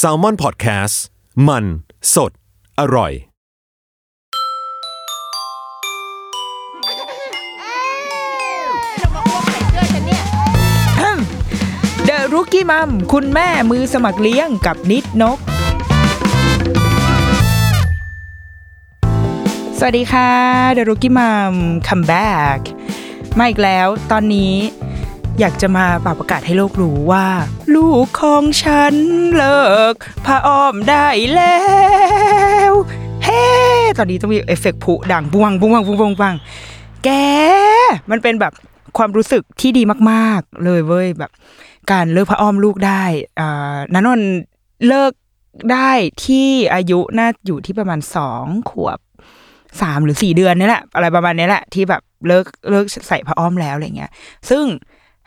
Salmon Podcast มัน สด อร่อย The Rookie Mom คุณแม่มือสมัครเล่นกับนิดนก สวัสดีค่ะ The Rookie Mom come back มาอีกแล้วตอนนี้ อยากจะมาปรับประกาศให้โลกรู้ว่า ลูกของฉันเลิกผ้าอ้อมได้แล้วเฮ้ตอนนี้ต้องมีเอฟเฟกต์ผุดังบุ้งวังบวงบวงบวงแก มันเป็นแบบความรู้สึกที่ดีมาก ๆ เลยเว้ยแบบ การเลิกผ้าอ้อมลูกได้อ่านันนนเลิกได้ที่อายุน่าอยู่ที่ประมาณสองขวบสามหรือสี่เดือนนี่แหละ อะไรประมาณนี้แหละที่แบบเลิกเลิกใส่ผ้าอ้อมแล้วอะไรเงี้ย ซึ่ง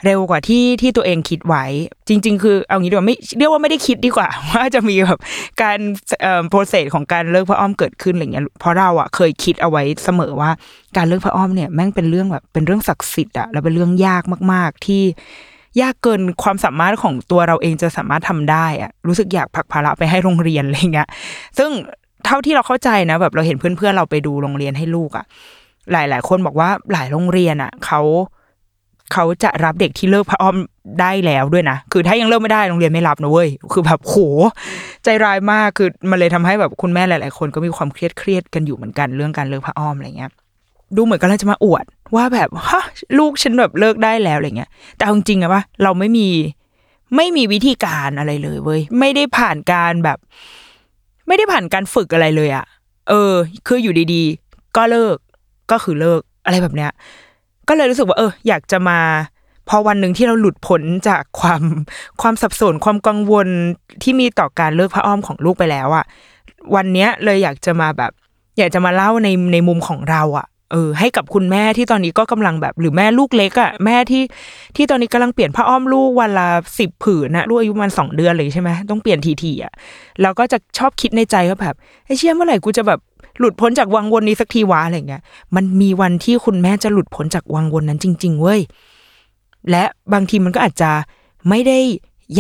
เร็วกว่าที่ที่ตัวเองคิดไว้ จริง ๆ คือเอางี้ดีกว่าไม่เรียกว่าไม่ได้คิดดีกว่า ว่าจะมีแบบการเอ่อโปรเซสของการเลิกพระอ้อมเกิดขึ้นอะไรเงี้ยเพราะเราอะเคยคิดเอาไว้เสมอว่า การเลิกพระอ้อมเนี่ยแม่งเป็นเรื่องแบบเป็นเรื่องศักดิ์สิทธิ์อะแล้วเป็นเรื่องยากมาก ๆ ที่ยากเกินความสามารถของตัวเราเองจะสามารถทำได้อะรู้สึกอยากผลักภาระไปให้โรงเรียนอะไรเงี้ย ซึ่งเท่าที่เราเข้าใจนะแบบเราเห็นเพื่อนๆเราไปดูโรงเรียนให้ลูกอะหลาย ๆ คนบอกว่าหลายโรงเรียนอะเขา เขาจะรับเด็กที่เลิกพระอ้อมได้แล้วด้วยนะ คือถ้ายังเลิกไม่ได้โรงเรียนไม่รับนะเว้ย คือแบบโห ใจร้ายมาก คือมันเลยทำให้แบบคุณแม่หลาย ๆ คนก็มีความเครียดเครียดกันอยู่เหมือนกันเรื่องการเลิกพระอ้อมอะไรเงี้ย ดูเหมือนกำลังจะมาอวด ว่าแบบฮะลูกฉันแบบเลิกได้แล้วอะไรเงี้ย แต่เอาจริงๆอะว่าเราไม่มีไม่มีวิธีการอะไรเลยเว้ย ไม่ได้ผ่านการแบบ ไม่ได้ผ่านการฝึกอะไรเลยอะเออ คืออยู่ดีๆ ก็เลิก ก็คือเลิกอะไรแบบเนี้ย ก็เลยรู้สึกว่าเอออยากจะมาพอวันหนึ่งที่เราหลุดพ้นจากความความสับสนความกังวลที่มีต่อการเลิกพระอ้อมของลูกไปแล้วอะวันเนี้ยเลยอยากจะมาแบบ อยากจะมาเล่าในในมุมของเราอะเออให้กับคุณแม่ที่ตอนนี้ก็กำลังแบบ หรือแม่ลูกเล็กอะแม่ที่ที่ตอนนี้กำลังเปลี่ยนผ้าอ้อมลูกวันละสิบผืนนะลูกอายุมันสองเดือนเลยใช่ไหมต้องเปลี่ยนทีๆอะแล้วก็จะชอบคิดในใจว่าแบบไอ้เชี่ยเมื่อไหร่กูจะแบบ หลุดพ้นจากวังวนนี้สักทีวะอะไรเงี้ย มันมีวันที่คุณแม่จะหลุดพ้นจากวังวนนั้นจริง ๆ เว้ย และบางทีมันก็อาจจะไม่ได้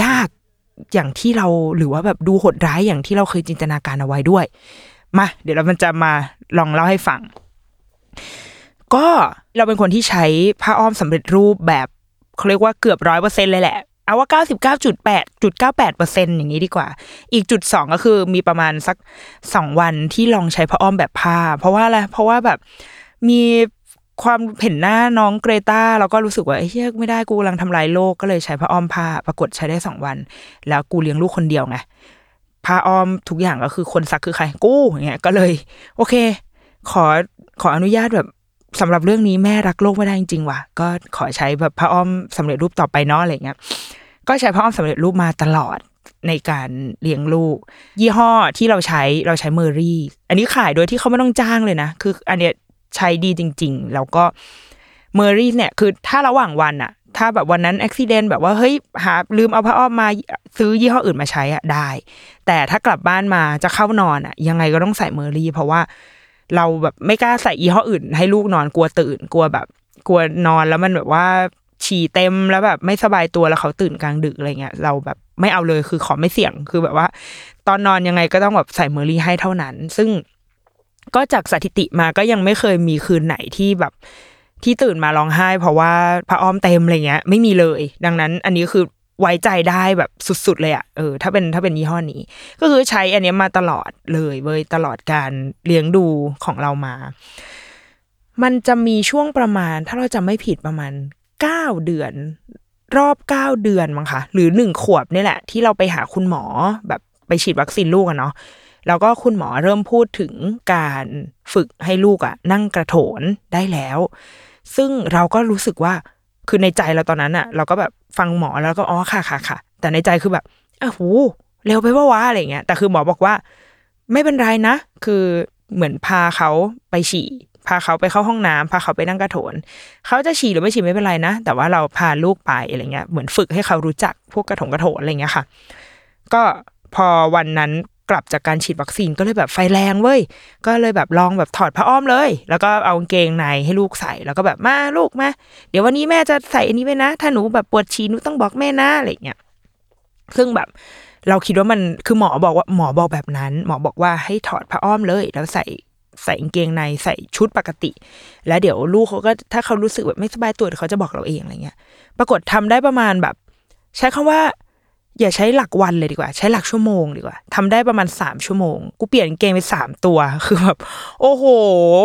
ยากอย่างที่เราหรือว่าแบบดูโหดร้ายอย่างที่เราเคยจินตนาการเอาไว้ด้วย มา เดี๋ยวเรามันจะมาลองเล่าให้ฟัง ก็เราเป็นคนที่ใช้ผ้าอ้อมสำเร็จรูปแบบเขาเรียกว่าเกือบร้อยเปอร์เซ็นเลยแหละ เอาว่าเก้าสิบเก้าจุดแปดจุดเก้าแปดเปอร์เซ็นอย่างนี้ดีกว่า อีกจุดสองก็คือมีประมาณสักสองวันที่ลองใช้ผ้าอ้อมแบบผ้า เพราะว่าอะไรเพราะว่าแบบมีความเห็นหน้าน้องเกรตาแล้วก็รู้สึกว่าเฮ้ยไม่ได้กูกำลังทำลายโลกก็เลยใช้ผ้าอ้อมผ้า ปรากฏใช้ได้สองวัน แล้วกูเลี้ยงลูกคนเดียวไงผ้าอ้อมทุกอย่างก็คือคนซักคือใคร กูอย่างเงี้ยก็เลย โอเค ขอขออนุญาตแบบ สำหรับเรื่องนี้แม่รักโลกไม่ได้จริงๆว่ะ ก็ขอใช้แบบผ้าอ้อมสำเร็จรูปต่อไปเนาะอะไรเงี้ย ก็ใช้ผ้าอ้อมสำเร็จรูปมาตลอดในการเลี้ยงลูก ยี่ห้อที่เราใช้เราใช้เมอรี่ อันนี้ขายโดยที่เขาไม่ต้องจ้างเลยนะ คือ อันเนี้ยใช้ดีจริง ๆ แล้วก็เมอรี่เนี่ย คือถ้าระหว่างวันอะถ้าแบบวันนั้นอุบิเหตุแบบว่าเฮ้ยหาลืมเอาผ้าอ้อมมาซื้อยี่ห้ออื่นมาใช้อะได้ แต่ถ้ากลับบ้านมาจะเข้านอนอะยังไงก็ต้องใส่เมอรี่ เพราะว่า เราแบบไม่กล้าใส่ยี่ห้ออื่น ให้ลูกนอนกลัวตื่นกลัวแบบ กลัวนอนแล้วมันแบบว่าฉี่เต็มแล้วแบบไม่สบายตัวแล้วเขาตื่นกลางดึกอะไรเงี้ยเราแบบไม่เอาเลยคือขอไม่เสี่ยงคือแบบว่า ตอนนอนยังไงก็ต้องแบบใส่เมอรี่ให้เท่านั้น ซึ่งก็จากสถิติมาก็ยังไม่เคยมีคืนไหนที่แบบที่ตื่นมาร้องไห้ เพราะว่าพระอ้อมเต็มอะไรเงี้ย ไม่มีเลย ดังนั้น อันนี้คือ ไว้ใจได้แบบสุดๆเลยอะเออถ้าเป็นถ้าเป็นยี่ห้อนี้ ก็คือใช้อันนี้มาตลอดเลยเว้ยตลอดการเลี้ยงดูของเรามา มันจะมีช่วงประมาณ ถ้าเราจำไม่ผิดประมาณเก้าเดือน รอบเก้าเดือนมั้งคะหรือหนึ่งขวบนี่แหละ ที่เราไปหาคุณหมอแบบไปฉีดวัคซีนลูกอะเนาะแล้วก็คุณหมอเริ่มพูดถึงการฝึกให้ลูกอะนั่งกระโถนได้แล้ว ซึ่งเราก็รู้สึกว่าคือในใจเราตอนนั้นอะเราก็แบบ ฟังหมอแล้วก็อ๋อค่ะค่ะค่ะแต่ในใจคือแบบอ้าวโหเร็วไปว่าวะอะไรเงี้ยแต่คือหมอบอกว่า ไม่เป็นไรนะ คือเหมือนพาเขาไปฉี่ พาเขาไปเข้าห้องน้ำพาเขาไปนั่งกระโถน เขาจะฉี่หรือไม่ฉี่ไม่เป็นไรนะ แต่ว่าเราพาลูกไปอะไรเงี้ยเหมือนฝึกให้เขารู้จักพวกกระถงกระโถนอะไรเงี้ยค่ะ ก็พอวันนั้น กลับจากการฉีดวัคซีนก็เลยแบบไฟแรงเว้ย ก็เลยแบบลองแบบถอดผ้าอ้อมเลย แล้วก็เอากางเกงในให้ลูกใส่ แล้วก็แบบมาลูกมา เดี๋ยววันนี้แม่จะใส่อันนี้ไปนะ ถ้าหนูแบบปวดฉี่หนูต้องบอกแม่นะอะไรเงี้ย ซึ่งแบบเราคิดว่ามันคือหมอบอกว่าหมอบอกแบบนั้น หมอบอกว่าให้ถอดผ้าอ้อมเลย แล้วใส่ใส่กางเกงในใส่ชุดปกติ แล้วเดี๋ยวลูกเขาก็ถ้าเขารู้สึกแบบไม่สบายตัวเดี๋ยวเขาจะบอกเราเองอะไรเงี้ย ปรากฏทำได้ประมาณแบบ ใช้คำว่า อย่าใช้หลักวันเลยดีกว่า ใช้หลักชั่วโมงดีกว่าทำได้ประมาณสามชั่วโมง กูเปลี่ยนเกงไปสามตัวคือแบบ โอ้โห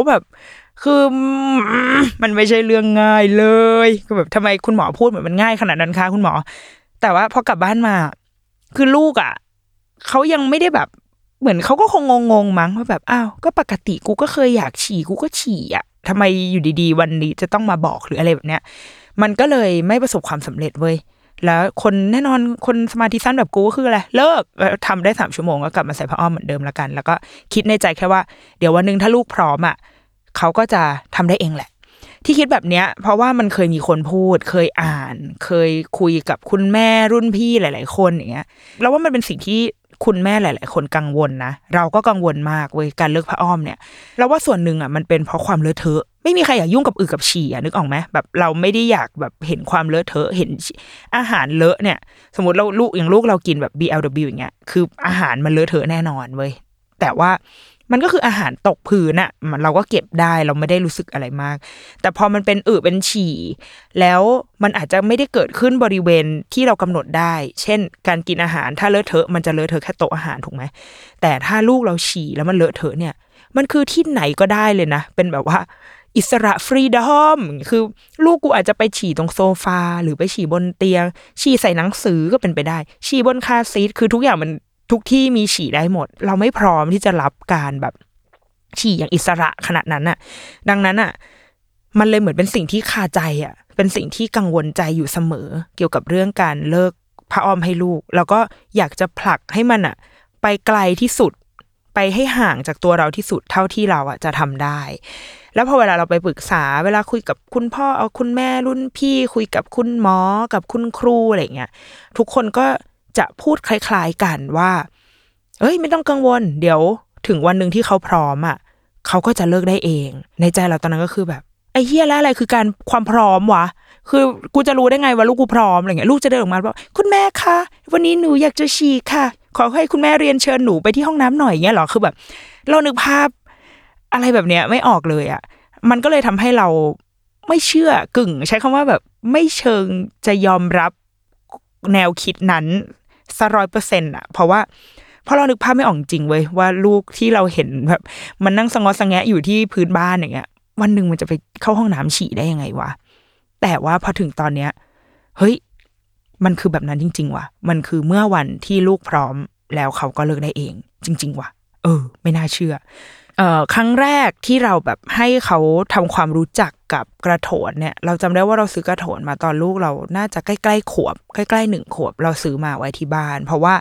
แบบคือมันไม่ใช่เรื่องง่ายเลยคือแบบทำไมคุณหมอพูดเหมือนมันง่ายขนาดนั้นคะคุณหมอ แต่ว่าพอกลับบ้านมา คือลูกอะเขายังไม่ได้แบบ เหมือนเขาก็คงงงๆมั้งว่าแบบอ้าวก็ปกติกูก็เคยอยากฉี่กูก็ฉี่อะทำไมอยู่ดีๆ วันนี้จะต้องมาบอกหรืออะไรแบบเนี้ย มันก็เลยไม่ประสบความสำเร็จเว้ย แล้วคนแน่นอนคนสมาธิสั้นแบบกูก็คืออะไรเลิกเอ่อทำได้สามชั่วโมงก็กลับมาใส่ผ้าอ้อมเหมือนเดิมละกัน แล้วก็คิดในใจแค่ว่าเดี๋ยววันหนึ่งถ้าลูกพร้อมอะเขาก็จะทำได้เองแหละ ที่คิดแบบเนี้ย เพราะว่ามันเคยมีคนพูด เคยอ่าน เคยคุยกับคุณแม่รุ่นพี่หลาย ๆ คนอย่างเงี้ยแล้วว่ามันเป็นสิ่งที่ คุณแม่หลาย ๆ คนกังวลนะ เราก็กังวลมากเว้ยการเลิกผ้าอ้อมเนี่ยเราว่าส่วนหนึ่งอะมันเป็นเพราะความเลอะเทอะ ไม่มีใครอยากยุ่งกับอึกับฉี่อะนึกออกไหมแบบเราไม่ได้อยากแบบเห็นความเลอะเทอะเห็นอาหารเลอะเนี่ย สมมติเราลูกอย่างลูกเรากินแบบ BLW อย่างเงี้ยคืออาหารมันเลอะเทอะแน่นอนเว้ยแต่ว่า มันก็คืออาหารตกพื้นอะมันเราก็เก็บได้เราไม่ได้รู้สึกอะไรมาก แต่พอมันเป็นอึเป็นฉี่ แล้วมันอาจจะไม่ได้เกิดขึ้นบริเวณที่เรากำหนดได้ เช่น การกินอาหารถ้าเลอะเทอะมันจะเลอะเทอะแค่โต๊ะอาหารถูกไหมแต่ถ้าลูกเราฉี่แล้วมันเลอะเทอะเนี่ย มันคือที่ไหนก็ได้เลยนะ เป็นแบบว่าอิสระฟรีดอมคือลูกกูอาจจะไปฉี่ตรงโซฟา หรือไปฉี่บนเตียง ฉี่ใส่หนังสือก็เป็นไปได้ ฉี่บนคาซีทคือทุกอย่างมัน ทุกที่มีฉี่ได้หมด เราไม่พร้อมที่จะรับการแบบฉี่อย่างอิสระขนาดนั้นน่ะดังนั้นอะมันเลยเหมือนเป็นสิ่งที่คาใจอะเป็นสิ่งที่กังวลใจอยู่เสมอ เกี่ยวกับเรื่องการเลิกพระออมให้ลูก แล้วก็อยากจะผลักให้มันอะไปไกลที่สุดไปให้ห่างจากตัวเราที่สุดเท่าที่เราอะจะทำได้ แล้วพอเวลาเราไปปรึกษา เวลาคุยกับคุณพ่อเอาคุณแม่รุ่นพี่ คุยกับคุณหมอกับคุณครูอะไรเงี้ยทุกคนก็ จะพูดคล้ายๆกันว่า เอ้ย ไม่ต้องกังวล เดี๋ยวถึงวันหนึ่งที่เขาพร้อมอะเขาก็จะเลิกได้เอง ในใจเราตอนนั้นก็คือแบบไอ้เฮียแล้วอะไรคือการความพร้อมวะ คือกูจะรู้ได้ไงว่าลูกกูพร้อมอะไรเงี้ยลูกจะเดินออกมาบอกคุณแม่คะวันนี้หนูอยากจะฉี่ค่ะ ขอให้คุณแม่เรียนเชิญหนูไปที่ห้องน้ำหน่อยเงี้ยเหรอคือแบบ เรานึกภาพอะไรแบบเนี้ยไม่ออกเลยอะ มันก็เลยทำให้เราไม่เชื่อกึ่ง ใช้คำว่าแบบไม่เชิงจะยอมรับแนวคิดนั้น สัร้อยเปอร์เซ็นต์อะ เพราะว่าพราะเรานึกภาพไม่ออกจริงเว้ยว่าลูกที่เราเห็นแบบมันนั่งสงอสงแงะอยู่ที่พื้นบ้านอย่างเงี้ย วันหนึ่งมันจะไปเข้าห้องน้ำฉี่ได้ยังไงวะแต่ว่าพอถึงตอนเนี้ย เฮ้ย มันคือแบบนั้นจริง ๆว่ะมันคือเมื่อวันที่ลูกพร้อมแล้วเขาก็เลิกได้เอง จริง ๆ ว่ะเออ ไม่น่าเชื่อ ครั้งแรกที่เราแบบให้เขาทำความรู้จักกับกระโถนเนี่ย เราจำได้ว่าเราซื้อกระโถนมาตอนลูกเราน่าจะใกล้ๆขวบ ใกล้ๆหนึ่งขวบ เราซื้อมาไว้ที่บ้าน เพราะว่า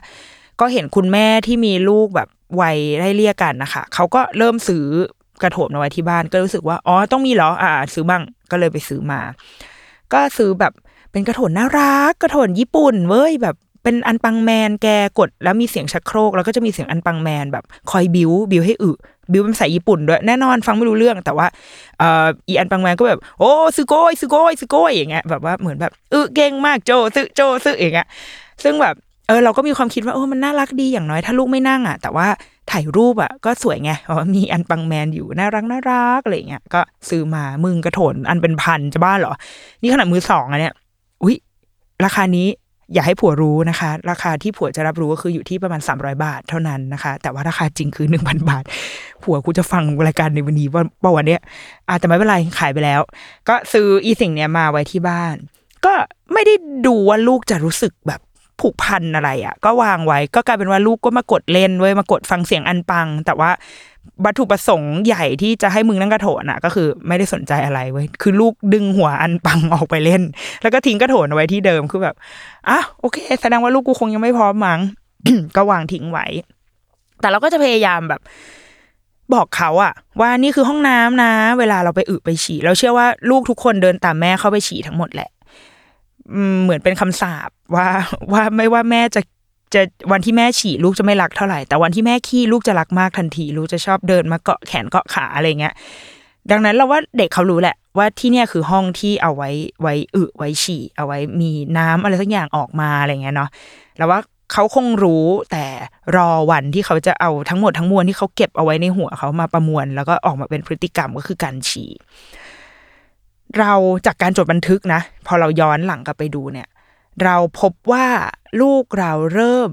ก็เห็นคุณแม่ที่มีลูกแบบวัยไล่เลี่ยกันนะคะเขาก็เริ่มซื้อกระโถนมาไว้ที่บ้าน ก็รู้สึกว่าอ๋อต้องมีเหรออ่า ซื้อบ้างก็เลยไปซื้อมา ก็ซื้อแบบเป็นกระโถนน่ารัก กระโถนญี่ปุ่นเว้ยแบบเป็นอันปังแมนแกกด แล้วมีเสียงชักโครก แล้วก็จะมีเสียงอันปังแมนแบบคอยบิวบิวให้อึ บิวเป็นภาษาญี่ปุ่นด้วยแน่นอนฟังไม่รู้เรื่องแต่ว่าเอ่ออีอันปังแมนก็แบบ โอ้ซึโกยซึโกยซึโกยอย่างเงี้ยแบบว่าเหมือนแบบอึเก่งมากโจซึโจซึอย่างเงี้ยซึ่งแบบเออเราก็มีความคิดว่าเออมันน่ารักดีอย่างน้อยถ้าลูกไม่นั่งอะ แต่ว่าถ่ายรูปอะก็สวยไงเพราะว่ามีอันปังแมนอยู่น่ารักน่ารักอะไรเงี้ยก็ซื้อมามึงกระโถนอันเป็นพันจะบ้าเหรอ นี่ขนาดมือสองอะเนี่ยอุ้ยราคานี้ อย่าให้ผัวรู้นะคะ ราคาที่ผัวจะรับรู้ก็คืออยู่ที่ประมาณ 300 บาทเท่านั้นนะคะ แต่ว่าราคาจริงคือ 1,000 บาท ผัวกูจะฟังรายการในวันนี้ว่าป่าวันเนี้ยอาจจะไม่เป็นไรขายไปแล้ว ก็ซื้ออีสิ่งเนี้ยมาไว้ที่บ้าน ก็ไม่ได้ดูว่าลูกจะรู้สึกแบบ ผูกพันอะไรอะ่ะ ก็วางไว้ก็กลายเป็นว่าลูกก็มากดเล่นเว้ยมากดฟังเสียงอันปัง แต่ว่าวัตถุประสงค์ใหญ่ที่จะให้มึงนั่งกระโถนอะ ก็คือไม่ได้สนใจอะไรเว้ยคือลูกดึงหัวอันปังออกไปเล่น แล้วก็ทิ้งกระโถนเอาไว้ที่เดิมคือแบบอะโอเค แสดงว่าลูกกูคงยังไม่พร้อมมั้งก็วางทิ้งไว้ แต่เราก็จะพยายามแบบบอกเขาอะว่านี่คือห้องน้ำนะ เวลาเราไปอึไปฉี่เราเชื่อว่าลูกทุกคนเดินตามแม่เข้าไปฉี่ทั้งหมดแหละ เหมือนเป็นคำสาปว่าว่าไม่ว่าแม่จะจะวันที่แม่ฉี่ลูกจะไม่รักเท่าไหร่ แต่วันที่แม่ขี้ลูกจะรักมากทันที ลูกจะชอบเดินมาเกาะแขนเกาะขาอะไรเงี้ย ดังนั้นเราว่าเด็กเขารู้แหละ ว่าที่เนี่ยคือห้องที่เอาไว้ไว้อึไว้ฉี่ เอาไว้มีน้ำอะไรสักอย่างออกมาอะไรเงี้ยเนาะแล้วว่าเขาคงรู้แต่รอวันที่เขาจะเอาทั้งหมดทั้งมวลที่เขาเก็บเอาไว้ในหัวเขามาประมวล แล้วก็ออกมาเป็นพฤติกรรมก็คือการฉี่เราจากการจดบันทึกนะ พอเราย้อนหลังกลับไปดูเนี่ย เราพบว่าลูกเราเริ่ม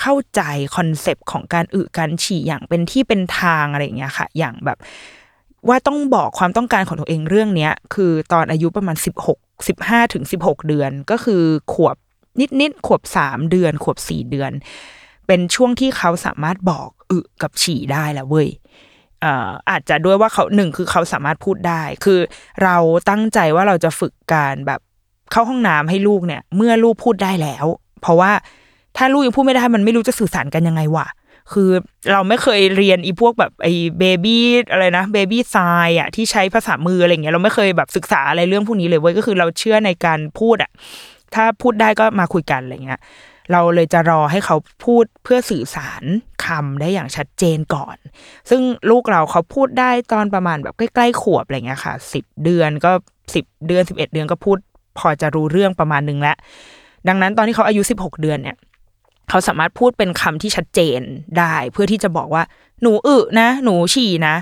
เข้าใจคอนเซปต์ของการอึการฉี่อย่างเป็นที่เป็นทางอะไรอย่างเงี้ยค่ะ อย่างแบบว่าต้องบอกความต้องการของตัวเองเรื่องเนี้ย คือตอนอายุประมาณสิบหกสิบห้าถึงสิบหกเดือน ก็คือขวบนิดนิดๆขวบสามเดือน ขวบสี่เดือน เป็นช่วงที่เขาสามารถบอกอึกับฉี่ได้แล้วเว้ย อาจจะด้วยว่าเขาหนึ่งคือเขาสามารถพูดได้ คือเราตั้งใจว่าเราจะฝึกการแบบเข้าห้องน้ำให้ลูกเนี่ย เมื่อลูกพูดได้แล้ว เพราะว่าถ้าลูกยังพูดไม่ได้มันไม่รู้จะสื่อสารกันยังไงวะคือเราไม่เคยเรียนอีพวกแบบไอ้เบบี้อะไรนะเบบี้ไซอะที่ใช้ภาษามืออะไรเงี้ยเราไม่เคยแบบศึกษาอะไรเรื่องพวกนี้เลยเว้ยก็คือเราเชื่อในการพูดอะถ้าพูดได้ก็มาคุยกันอะไรเงี้ย เราเลยจะรอให้เขาพูดเพื่อสื่อสารคำได้อย่างชัดเจนก่อน ซึ่งลูกเราเขาพูดได้ตอนประมาณแบบใกล้ๆขวบอะไรเงี้ยค่ะสิบเดือนก็สิบเดือนสิบเอ็ดเดือนก็พูด พอจะรู้เรื่องประมาณนึงแล้วดังนั้นตอนที่เขาอายุสิบหกเดือนเนี่ยเขาสามารถพูดเป็นคำที่ชัดเจนได้ เพื่อที่จะบอกว่าหนูอึนะ หนูฉี่นะ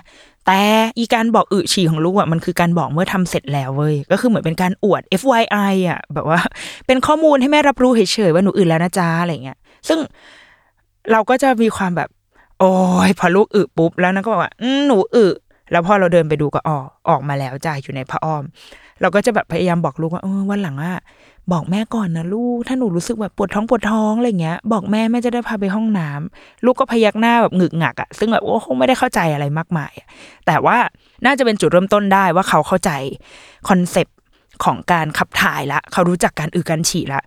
แต่อีการบอกอึฉี่ของลูกอะมันคือการบอกเมื่อทำเสร็จแล้วเว้ยก็คือเหมือนเป็นการอวด FYI อะแบบว่า เป็นข้อมูลให้แม่รับรู้เฉยๆว่าหนูอึแล้วนะจ๊ะอะไรเงี้ย ซึ่งเราก็จะมีความแบบ โอ้ยพอลูกอึปุ๊บแล้วนั่นก็บอกว่าหนูอึแล้วพอเราเดินไปดูก็ออกออกมาแล้วจ้าอยู่ในผ้าอ้อม เราก็จะแบบพยายามบอกลูกว่าเออวันหลังอะ บอกแม่ก่อนนะลูก ถ้าหนูรู้สึกแบบปวดท้องปวดท้องอะไรเงี้ย บอกแม่แม่จะได้พาไปห้องน้ำลูกก็พยักหน้าแบบหงึกหงักอะซึ่งแบบโอ้คงไม่ได้เข้าใจอะไรมากมายอะแต่ว่าน่าจะเป็นจุดเริ่มต้นได้ว่าเขาเข้าใจ concept ของการขับถ่ายละ เขารู้จักการอึการฉี่ละ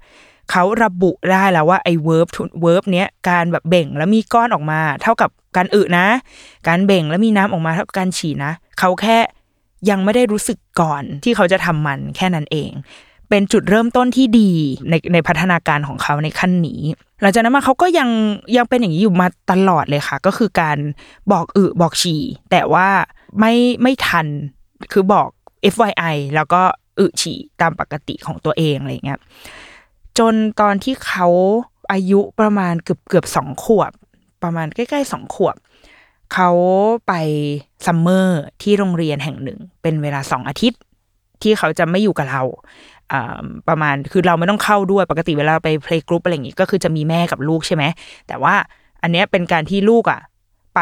เขาระบุได้แล้วว่าไอ้ verb verb เนี้ยการแบบเบ่งแล้วมีก้อนออกมา เท่ากับการอึนะ การเบ่งแล้วมีน้ำออกมาเท่ากับการฉี่นะ เขาแค่ยังไม่ได้รู้สึกก่อนที่เขาจะทำมันแค่นั้นเอง เป็นจุดเริ่มต้นที่ดีในในพัฒนาการของเขาในขั้นนี้ หลังจากนั้นมาเขาก็ยังยังเป็นอย่างนี้อยู่มาตลอดเลยค่ะ ก็คือการบอกอึบอกฉี่แต่ว่าไม่ไม่ทันคือบอก FYI แล้วก็อึฉี่ตามปกติของตัวเองอะไรเงี้ยจนตอนที่เขาอายุประมาณเกือบเกือบสองขวบ ประมาณใกล้ๆสองขวบเขาไป summer ที่โรงเรียนแห่งหนึ่ง เป็นเวลาสองอาทิตย์ ที่เขาจะไม่อยู่กับเรา ประมาณคือเราไม่ต้องเข้าด้วยปกติเวลาไป playgroup อะไรอย่างงี้ก็คือจะมีแม่กับลูกใช่ไหมแต่ว่าอันเนี้ยเป็นการที่ลูกอะไป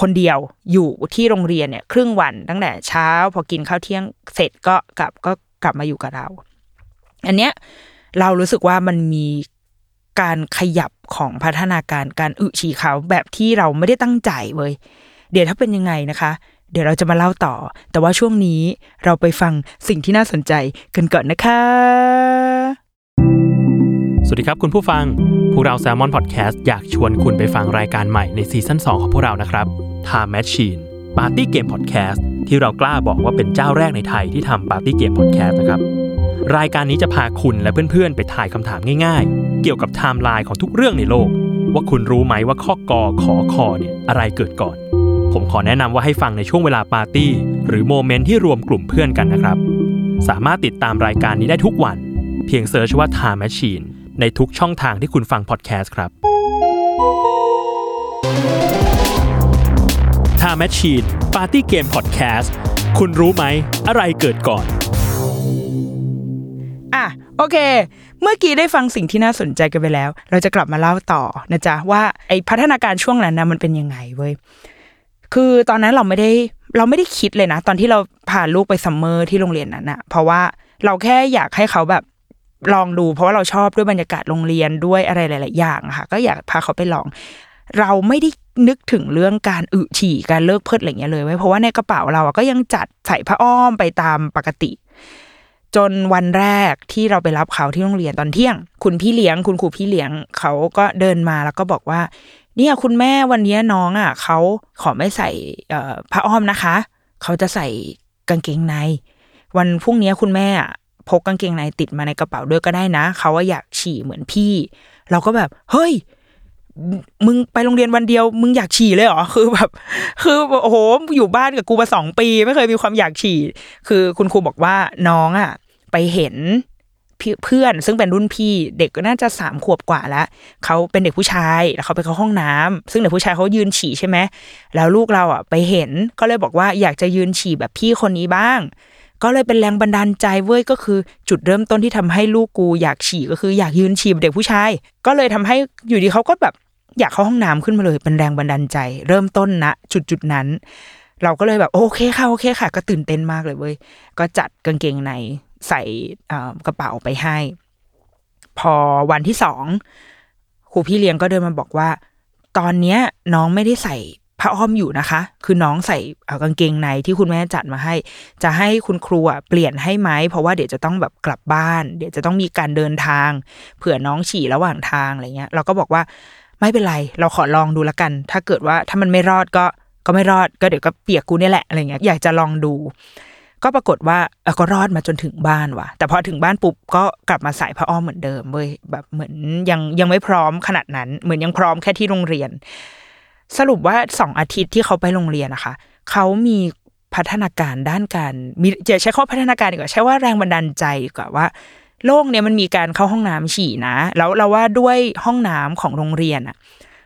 คนเดียวอยู่ที่โรงเรียนเนี่ย ครึ่งวันตั้งแต่เช้า พอกินข้าวเที่ยงเสร็จก็กลับก็กลับมาอยู่กับเรา อันเนี้ยเรารู้สึกว่ามันมีการขยับของพัฒนาการการอึฉี่เขาแบบที่เราไม่ได้ตั้งใจเว้ยเดี๋ยวถ้าเป็นยังไงนะคะ เดี๋ยวเราจะมาเล่าต่อ แต่ว่าช่วงนี้เราไปฟังสิ่งที่น่าสนใจกันก่อนนะคะ สวัสดีครับคุณผู้ฟัง พวกเรา Salmon Podcast อยากชวนคุณไปฟังรายการใหม่ในซีซั่น2 ของพวกเรานะครับ Time Machine Party Game Podcast ที่เรากล้าบอกว่าเป็นเจ้าแรกในไทยที่ทำ Party Game Podcast นะครับรายการนี้จะพาคุณและเพื่อนๆ ไปทายคำถามง่ายๆ เกี่ยวกับไทม์ไลน์ของทุกเรื่องในโลก ว่าคุณรู้ไหมว่าข้อกอขอคอเนี่ยอะไรเกิดก่อน ผมขอแนะนำว่าให้ฟังในช่วงเวลาปาร์ตี้ หรือ moment ที่รวมกลุ่มเพื่อนกันนะครับ สามารถติดตามรายการนี้ได้ทุกวัน เพียง search ว่า Time Machine ในทุกช่องทางที่คุณฟังพอดแคสต์ครับ Time Machine Party Game Podcast คุณรู้ไหม อะไรเกิดก่อน อะ โอเค เมื่อกี้ได้ฟังสิ่งที่น่าสนใจกันไปแล้ว เราจะกลับมาเล่าต่อนะจ๊ะ ว่าไอพัฒนาการช่วงนั้นนะมันเป็นยังไงเว้ย คือตอนนั้นเราไม่ได้เราไม่ได้คิดเลยนะ ตอนที่เราพาลูกไปซัมเมอร์ที่โรงเรียนนั้นนะเพราะว่าเราแค่อยากให้เขาแบบลองดู เพราะว่าเราชอบด้วยบรรยากาศโรงเรียนด้วยอะไรหลาย ๆ อย่างค่ะ ก็อยากพาเขาไปลอง เราไม่ได้นึกถึงเรื่องการอึฉี่การเลิกเพิดอะไรเงี้ยเลยเว้เพราะว่าในกระเป๋าเราก็ยังจัดใส่ผ้าอ้อมไปตามปกติ จนวันแรกที่เราไปรับเขาที่โรงเรียนตอนเที่ยง คุณพี่เลี้ยง คุณครูพี่เลี้ยงเขาก็เดินมาแล้วก็บอกว่า เนี่ยคุณแม่วันนี้น้องอะเขาขอไม่ใส่เอ่อผ้าอ้อมนะคะ เขาจะใส่กางเกงใน วันพรุ่งนี้คุณแม่อะพกกางเกงในติดมาในกระเป๋าด้วยก็ได้นะ เขาว่าอยากฉี่เหมือนพี่ เราก็แบบ เฮ้ย มึงไปโรงเรียนวันเดียว มึงอยากฉี่เลยเหรอ คือแบบ คือโอ้โห อยู่บ้านกับกูมาสองปี ไม่เคยมีความอยากฉี่ คือคุณครูบอกว่าน้องอะ ไปเห็น เพื่อนซึ่งเป็นรุ่นพี่เด็กก็น่าจะสามขวบกว่าแล้วเขาเป็นเด็กผู้ชายแล้วเขาไปเข้าห้องน้ำซึ่งเด็กผู้ชายเขายืนฉี่ใช่ไหมแล้วลูกเราอะไปเห็นก็เลยบอกว่าอยากจะยืนฉี่แบบพี่คนนี้บ้าง ก็เลยเป็นแรงบันดาลใจเว้ยก็คือจุดเริ่มต้นที่ทำให้ลูกกูอยากฉี่ก็คืออยากยืนฉี่แบบเด็กผู้ชาย ก็เลยทำให้อยู่ดีเขาก็แบบอยากเข้าห้องน้ำขึ้นมาเลยเป็นแรงบันดาลใจ เริ่มต้นณจุดจุดนั้น เราก็เลยแบบโอเคค่ะโอเคค่ะ ก็ตื่นเต้นมากเลยเว้ยก็จัดกางเกงใน ใส่กระเป๋าไปให้ พอวันที่สองครูพี่เลี้ยงก็เดินมาบอกว่า ตอนเนี้ยน้องไม่ได้ใส่ผ้าอ้อมอยู่นะคะ คือน้องใส่เอ่อกางเกงในที่คุณแม่จัดมาให้ จะให้คุณครูเปลี่ยนให้ไหม เพราะว่าเดี๋ยวจะต้องแบบกลับบ้าน เดี๋ยวจะต้องมีการเดินทาง เผื่อน้องฉี่ระหว่างทางอะไรเงี้ย เราก็บอกว่าไม่เป็นไร เราขอลองดูละกัน ถ้าเกิดว่าถ้ามันไม่รอดก็ก็ไม่รอด ก็เดี๋ยวก็เปียกกูเนี่ยแหละอะไรเงี้ย อยากจะลองดู ก็ปรากฏว่าเออก็รอดมาจนถึงบ้านว่ะ แต่พอถึงบ้านปุ๊บก็กลับมาใส่ผ้าอ้อมเหมือนเดิมเว้ยแบบเหมือนยังยังไม่พร้อมขนาดนั้น เหมือนยังพร้อมแค่ที่โรงเรียน สรุปว่าสองอาทิตย์ที่เขาไปโรงเรียนนะคะเขามีพัฒนาการด้านการมีจะใช้ข้อพัฒนาการดีกว่าใช้ว่าแรงบันดาลใจดีกว่าว่า โลกเนี่ยมันมีการเข้าห้องน้ำฉี่นะ แล้วเราว่าด้วยห้องน้ำของโรงเรียนอะ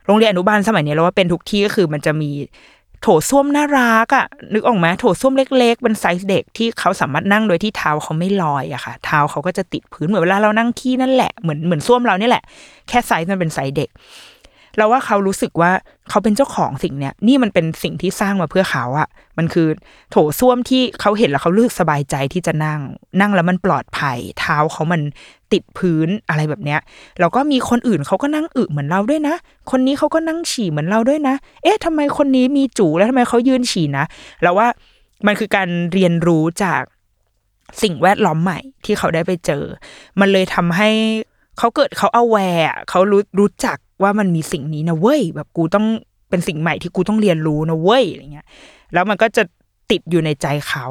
โรงเรียนอนุบาลสมัยนี้เราว่าเป็นทุกที่ก็คือมันจะมี โถส้วมน่ารักอะนึกออกไหมโถส้วมเล็ก ๆ เป็นไซส์เด็กที่เขาสามารถนั่งโดยที่เท้าเขาไม่ลอยอะค่ะ เท้าเขาก็จะติดพื้นเหมือนเวลาเรานั่งขี้นั่นแหละเหมือนเหมือนส้วมเราเนี่ยแหละ แค่ไซส์มันเป็นไซส์เด็ก เราว่าเขารู้สึกว่าเขาเป็นเจ้าของสิ่งเนี้ยนี่มันเป็นสิ่งที่สร้างมาเพื่อเขาอะมันคือโถส้วมที่เขาเห็นแล้วเขารู้สึกสบายใจที่จะนั่ง นั่งแล้วมันปลอดภัย เท้าเขามันติดพื้นอะไรแบบเนี้ยแล้วก็มีคนอื่นเขาก็นั่งอึเหมือนเราด้วยนะ คนนี้เขาก็นั่งฉี่เหมือนเราด้วยนะ เอ๊ะทำไมคนนี้มีจูแล้วทำไมเขายืนฉี่นะเราว่ามันคือการเรียนรู้จากสิ่งแวดล้อมใหม่ที่เขาได้ไปเจอ มันเลยทำให้เขาเกิดเขาเอาแวร์เขารู้รู้จัก ว่ามันมีสิ่งนี้นะเว้ย แบบกูต้องเป็นสิ่งใหม่ที่กูต้องเรียนรู้นะเว้ยอะไรเงี้ย แล้วมันก็จะติดอยู่ในใจเขา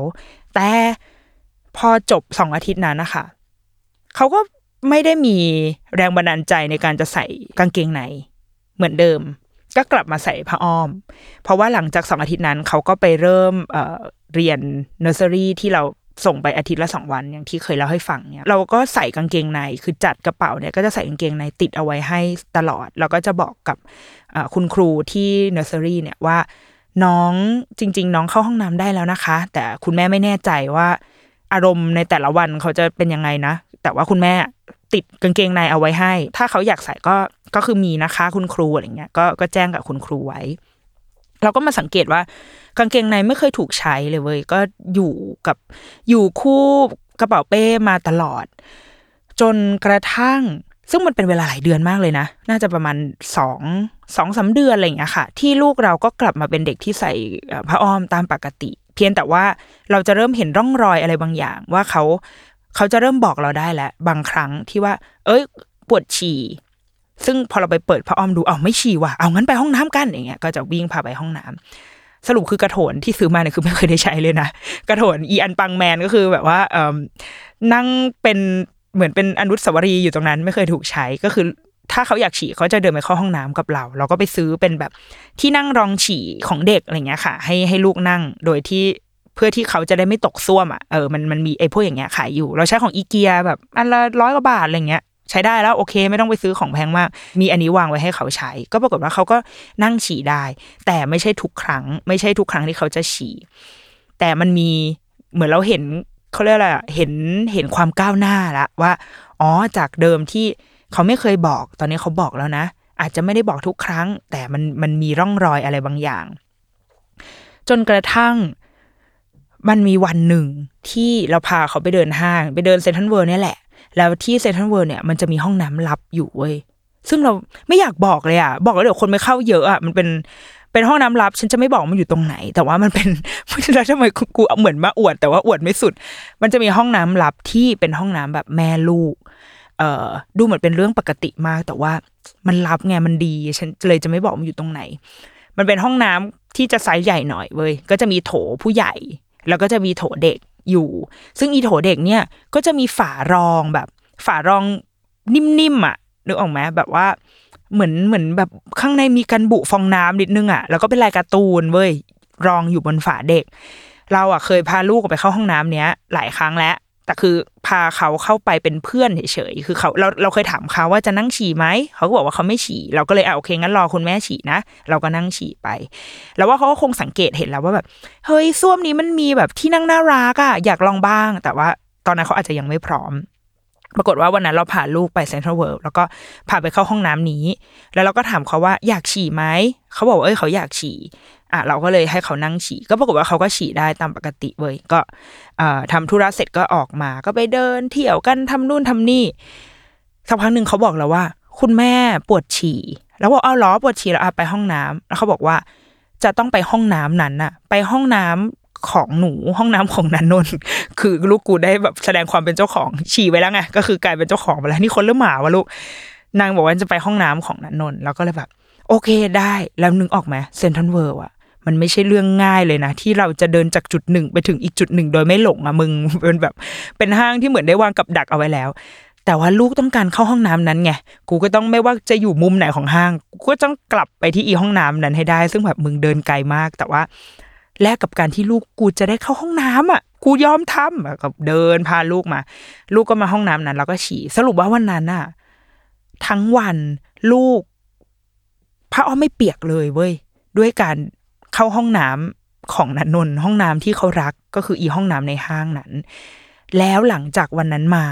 แต่พอจบสองอาทิตย์นั้นนะคะเขาก็ไม่ได้มีแรงบันดาลใจในการจะใส่กางเกงในเหมือนเดิม ก็กลับมาใส่ผ้าอ้อม เพราะว่าหลังจากสองอาทิตย์นั้นเขาก็ไปเริ่มเเรียนเนอร์เซอรี่ที่เรา ส่งไปอาทิตย์ละสองวันอย่างที่เคยเล่าให้ฟังเนี่ยเราก็ใส่กางเกงในคือจัดกระเป๋าเนี่ยก็จะใส่กางเกงในติดเอาไว้ให้ตลอด แล้วก็จะบอกกับคุณครูที่เนอร์เซอรี่เนี่ยว่าน้องจริง ๆ น้องเข้าห้องน้ำได้แล้วนะคะ แต่คุณแม่ไม่แน่ใจว่าอารมณ์ในแต่ละวันเขาจะเป็นยังไงนะ แต่ว่าคุณแม่ติดกางเกงในเอาไว้ให้ ถ้าเขาอยากใส่ก็ก็คือมีนะคะ คุณครูอะไรเงี้ยก็ก็แจ้งกับคุณครูไว้ เราก็มาสังเกตว่ากางเกงในไม่เคยถูกใช้เลยเว้ยก็อยู่กับอยู่คู่กระเป๋าเป้มาตลอด จนกระทั่ง ซึ่งมันเป็นเวลาหลายเดือนมากเลยนะ น่าจะประมาณสองสองสาเดือนอะไรอย่างเงี้ยค่ะ ที่ลูกเราก็กลับมาเป็นเด็กที่ใส่เอ่อผ้าอ้อมตามปกติ เพียงแต่ว่าเราจะเริ่มเห็นร่องรอยอะไรบางอย่าง ว่าเขาเขาจะเริ่มบอกเราได้แล้วบางครั้งที่ว่า เอ้ย ปวดฉี่ ซึ่งพอเราไปเปิดผ้าอ้อมดูเอาไม่ฉี่ว่ะเอางั้นไปห้องน้ำกันอย่างเงี้ยก็จะวิ่งพาไปห้องน้ำสรุปคือกระโถนที่ซื้อมาเนี่ยคือไม่เคยได้ใช้เลยนะกระโถนอีอันปังแมนก็คือแบบว่าเอนั่งเป็นเหมือนเป็นอนุสาวรีย์อยู่ตรงนั้นไม่เคยถูกใช้ก็คือถ้าเขาอยากฉี่เขาจะเดินไปเข้าห้องน้ำกับเรา เราก็ไปซื้อเป็นแบบที่นั่งรองฉี่ของเด็กอะไรเงี้ยค่ะ ให้ให้ลูกนั่งโดยที่เพื่อที่เขาจะได้ไม่ตกซ่วมอะเออมันมันมีไอ้พวกอย่างเงี้ยขายอยู่ เราใช้ของอีเกียแบบอันละร้อยกว่าบาทอะไรเงี้ย ใช้ได้แล้วโอเค ไม่ต้องไปซื้อของแพงมาก มีอันนี้วางไว้ให้เขาใช้ ก็ปรากฏว่าเขาก็นั่งฉี่ได้ แต่ไม่ใช่ทุกครั้ง ไม่ใช่ทุกครั้งที่เขาจะฉี่แต่มันมีเหมือนเราเห็นเขาเรียกอะไรเห็นเห็นความก้าวหน้าละว่าอ๋อจากเดิมที่เขาไม่เคยบอก ตอนนี้เขาบอกแล้วนะ อาจจะไม่ได้บอกทุกครั้ง แต่มันมันมีร่องรอยอะไรบางอย่าง จนกระทั่งมันมีวันหนึ่งที่เราพาเขาไปเดินห้าง ไปเดินเซ็นทรัลเวิลด์นี่แหละ แล้วที่เซ็นทรัลเวิลด์เนี่ยมันจะมีห้องน้ำลับอยู่เว้ยซึ่งเราไม่อยากบอกเลยอะ บอกแล้วเดี๋ยวคนไปเข้าเยอะอะมันเป็นเป็นห้องน้ำลับ ฉันจะไม่บอกมันอยู่ตรงไหน แต่ว่ามันเป็นแล้วทำไมกูเหมือนมาอวด แต่ว่าอวดไม่สุด มันจะมีห้องน้ำลับที่เป็นห้องน้ำแบบแม่ลูก เอ่อดูเหมือนเป็นเรื่องปกติมาก แต่ว่ามันลับไงมันดี ฉันเลยจะไม่บอกมันอยู่ตรงไหน มันเป็นห้องน้ำที่จะไซส์ใหญ่หน่อยเว้ยก็จะมีโถผู้ใหญ่ แล้วก็จะมีโถเด็ก อยู่ ซึ่งอีโถเด็กเนี่ยก็จะมีฝารองแบบ ฝารองนิ่มๆอะนึกออกไหมแบบว่าเหมือนเหมือนแบบข้างในมีกันบุฟองน้ำนิดนึงอะแล้วก็เป็นลายการ์ตูนเว้ยรองอยู่บนฝาเด็ก เราอะเคยพาลูกออกไปเข้าห้องน้ำเนี้ย หลายครั้งแล้ว แต่คือพาเขาเข้าไปเป็นเพื่อนเฉยๆคือเขาเราเราเคยถามเขาว่าจะนั่งฉี่ไหมเขาก็บอกว่าเขาไม่ฉี่เราก็เลยอะโอเคงั้นรอคุณแม่ฉี่นะเราก็นั่งฉี่ไป แล้วว่าเขาก็คงสังเกตเห็นแล้วว่าแบบเฮ้ยส้วมนี้มันมีแบบที่นั่งน่ารักอะอยากลองบ้าง แต่ว่าตอนนั้นเขาอาจจะยังไม่พร้อม ปรากฏว่าวันนั้นเราพาลูกไปเซ็นทรัลเวิลด์แล้วก็พาไปเข้าห้องน้ำนี้ แล้วเราก็ถามเขาว่าอยากฉี่ไหมเขาบอกว่าเอ้ยเขาอยากฉี่อะเราก็เลยให้เขานั่งฉี่ก็ปรากฏว่าเขาก็ฉี่ได้ตามปกติเว้ยก็เอ่อทำธุระเสร็จก็ออกมา ก็ไปเดินเที่ยวกันทำนู่นทำนี่สักพักหนึ่งเขาบอกเราว่า คุณแม่ปวดฉี่ แล้วบอกเอาเหรอปวดฉี่แล้วไปห้องน้ำแล้วเขาบอกว่าจะต้องไปห้องน้ำนั้นน่ะ ไปห้องน้ำ ของหนูห้องน้ำของนันนนท์คือลูกกูได้แบบแสดงความเป็นเจ้าของฉี่ไปแล้วไงก็คือกลายเป็นเจ้าของไปแล้วนี่คนเริ่มหมาวะลูกนางบอกว่าจะไปห้องน้ำของนันนนท์แล้วก็เลยแบบ โอเคได้แล้วนึกออกไหมเซนทรัลเวิร์อะมันไม่ใช่เรื่องง่ายเลยนะ ที่เราจะเดินจากจุดหนึ่งไปถึงอีกจุดหนึ่ง โดยไม่หลงอะมึงเป็นแบบ เป็นห้างที่เหมือนได้วางกับดักเอาไว้แล้ว แต่ว่าลูกต้องการเข้าห้องน้ำนั้นไงกูก็ต้องไม่ว่าจะอยู่มุมไหนของห้าง กูก็ต้องกลับไปที่อีห้องน้ำนั้นให้ได้ ซึ่งแบบมึงเดินไกลมาก แต่ว่า แลกกับการที่ลูกกูจะได้เข้าห้องน้ำอะ กูยอมทำก็เดินพาลูกมา ลูกก็มาห้องน้ำนั้น แล้วก็ฉี่สรุปว่าวันนั้นอะ ทั้งวันลูกพระอ้อมไม่เปียกเลยเว้ยด้วยการเข้าห้องน้ำของนันนนห้องน้ำที่เขารักก็คืออีห้องน้ำในห้างนั้น แล้วหลังจากวันนั้นมา